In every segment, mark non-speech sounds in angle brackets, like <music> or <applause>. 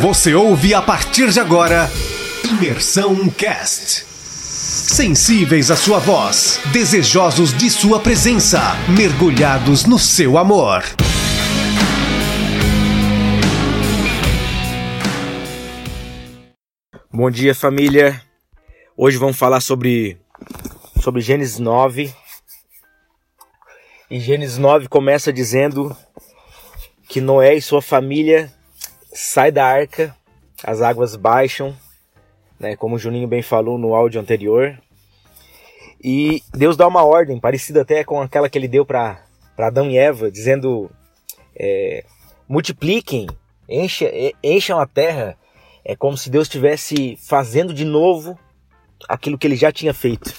Você ouve a partir de agora Imersão Cast. Sensíveis à sua voz, desejosos de sua presença, mergulhados no seu amor. Bom dia, família. Hoje vamos falar sobre sobre Gênesis 9. E Gênesis 9 começa dizendo que Noé e sua família saem da arca, as águas baixam, né, como o Juninho bem falou no áudio anterior. E Deus dá uma ordem, parecida até com aquela que ele deu para Adão e Eva, dizendo: é, multipliquem, encha, encham a terra é como se Deus estivesse fazendo de novo aquilo que ele já tinha feito.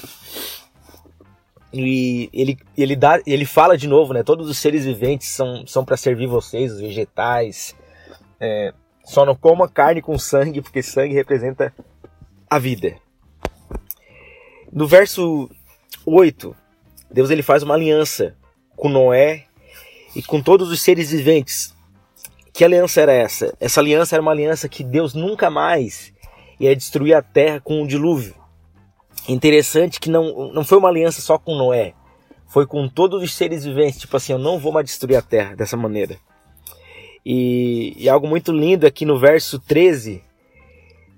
E ele, ele, dá, ele fala de novo, né? Todos os seres viventes são, são para servir vocês, os vegetais. É, só não coma carne com sangue, porque sangue representa a vida. No verso 8, Deus ele faz uma aliança com Noé e com todos os seres viventes que aliança era essa? Essa aliança era uma aliança que Deus nunca mais ia destruir a terra com um dilúvio. Interessante que não, não foi uma aliança só com Noé, foi com todos os seres viventes. Tipo assim, eu não vou mais destruir a terra dessa maneira. E, e algo muito lindo aqui no verso 13,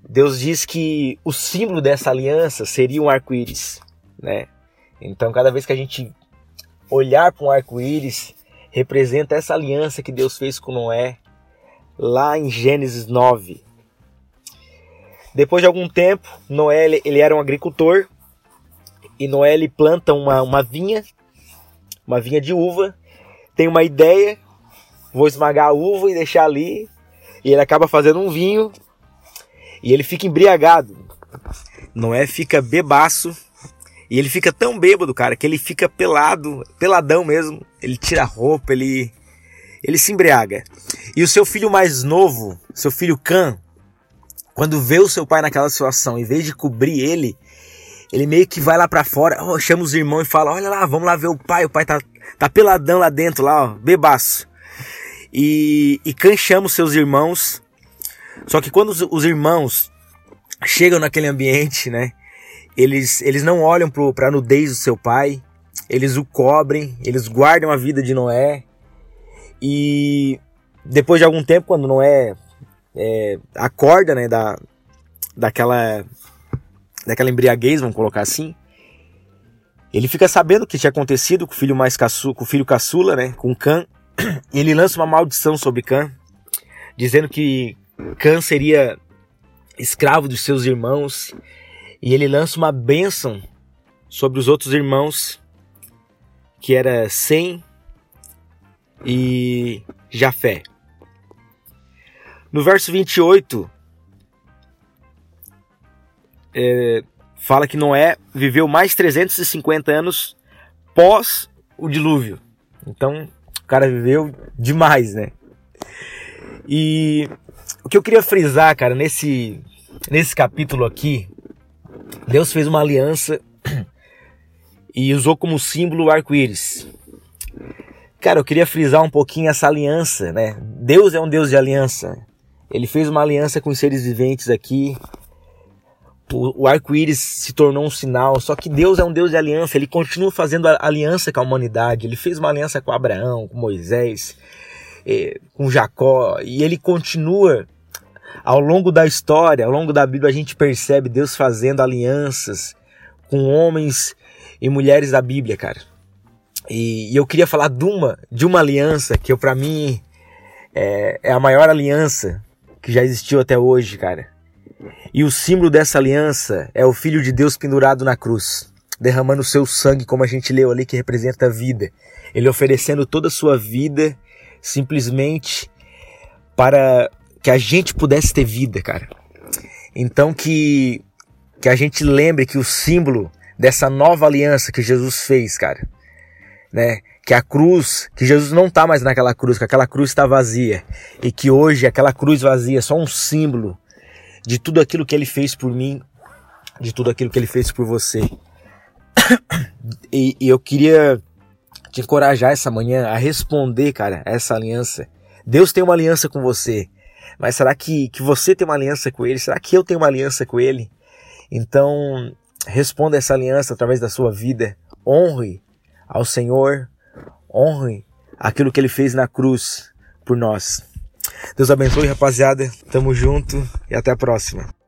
Deus diz que o símbolo dessa aliança seria um arco-íris, né? Então, cada vez que a gente olhar para um arco-íris, representa essa aliança que Deus fez com Noé, lá em Gênesis 9. Depois de algum tempo, Noé ele era um agricultor e Noé ele planta uma, uma vinha, uma vinha de uva, tem uma ideia, vou esmagar a uva e deixar ali, e ele acaba fazendo um vinho e ele fica embriagado. Noé fica bebaço e ele fica tão bêbado, cara, que ele fica pelado, peladão mesmo. Ele tira a roupa, ele ele se embriaga. E o seu filho mais novo, seu filho Can, quando vê o seu pai naquela situação, em vez de cobrir ele, ele meio que vai lá para fora, oh, chama os irmãos e fala: Olha lá, vamos lá ver o pai. O pai tá, tá peladão lá dentro, lá, ó, bebaço. E, e chama os seus irmãos. Só que quando os, os irmãos chegam naquele ambiente, né? Eles, eles não olham para a nudez do seu pai, eles o cobrem, eles guardam a vida de Noé, e depois de algum tempo, quando não é, acorda, né, da, daquela, daquela embriaguez, vamos colocar assim, ele fica sabendo o que tinha acontecido com o filho mais caçula, com o filho caçula, né, com e ele lança uma maldição sobre Can, dizendo que Can seria escravo dos seus irmãos, e ele lança uma bênção sobre os outros irmãos, que era Sem, e Jafé. No verso 28, é, fala que Noé viveu mais 350 anos pós o dilúvio. Então, cara viveu demais, né? E o que eu queria frisar, cara, nesse, nesse capítulo aqui, Deus fez uma aliança <clears throat> e usou como símbolo o arco-íris. Cara, eu queria frisar um pouquinho essa aliança, né? Deus é um Deus de aliança. Ele fez uma aliança com os seres viventes aqui. O, o arco-íris se tornou um sinal. Só que Deus é um Deus de aliança. Ele continua fazendo aliança com a humanidade. Ele fez uma aliança com Abraão, com Moisés, eh, com Jacó. E ele continua ao longo da história, ao longo da Bíblia, a gente percebe Deus fazendo alianças com homens e mulheres da Bíblia, cara. E, eu queria falar de uma, de uma aliança que para mim é, é a maior aliança que já existiu até hoje, cara. E o símbolo dessa aliança é o Filho de Deus pendurado na cruz, derramando o seu sangue, como a gente leu ali, que representa a vida. Ele oferecendo toda a sua vida simplesmente para que a gente pudesse ter vida, cara. Então que que a gente lembre que o símbolo dessa nova aliança que Jesus fez, cara, né? Que a cruz, que Jesus não está mais naquela cruz, que aquela cruz está vazia e que hoje aquela cruz vazia é só um símbolo de tudo aquilo que ele fez por mim, de tudo aquilo que ele fez por você. <coughs> E, e eu queria te encorajar essa manhã a responder, cara, a essa aliança. Deus tem uma aliança com você. Mas será que, que você tem uma aliança com Ele? Será que eu tenho uma aliança com Ele? Então, responda essa aliança através da sua vida. Honre ao Senhor, honre aquilo que Ele fez na cruz por nós. Deus abençoe, rapaziada. Tamo junto e até a próxima.